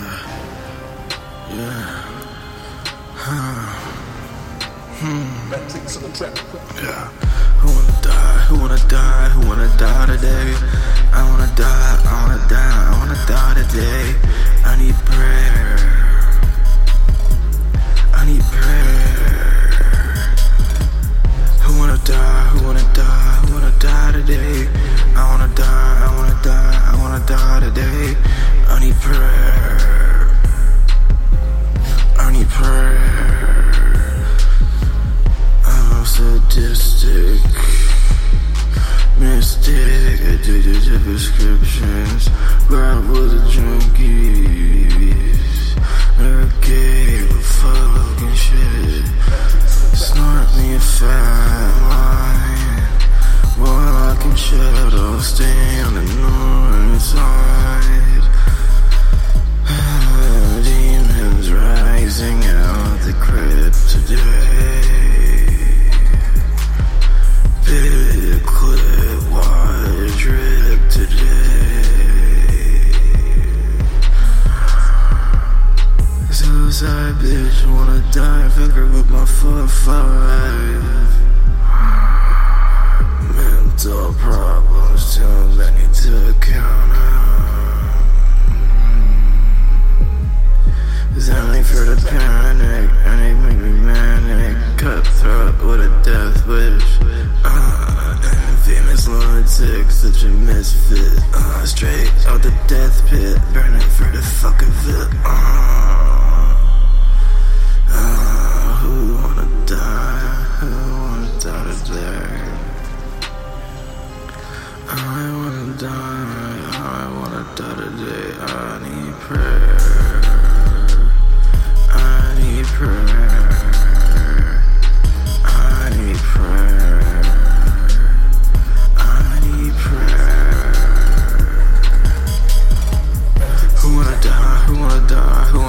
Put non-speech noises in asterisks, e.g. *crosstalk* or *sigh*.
Yeah. Hmm. Yeah. Who wanna die? Who wanna die? Who wanna die today? I wanna die. I wanna die. I wanna die today. I need prayer. I need prayer. Who wanna die? Who wanna die? Who wanna die today? I wanna die. I wanna die. I wanna die today. I need prayer. Sadistic, mystic, addicted to prescriptions. Grab with the junkies. Never gave a fucking shit. Snort me a fat line. I can shadow stay on the north side. *sighs* Demons rising out the crypt today. bad bitch wanna die, finger with my foot five. Mental problems, too many to count on. Is only for the panic, and it make me manic. Cutthroat with a death wish. Uh, famous lunatic, such a misfit. Uh, straight out the death pit, burning for the fuck of it. prayer. I need prayer. Who wanna die? Who wanna die? Who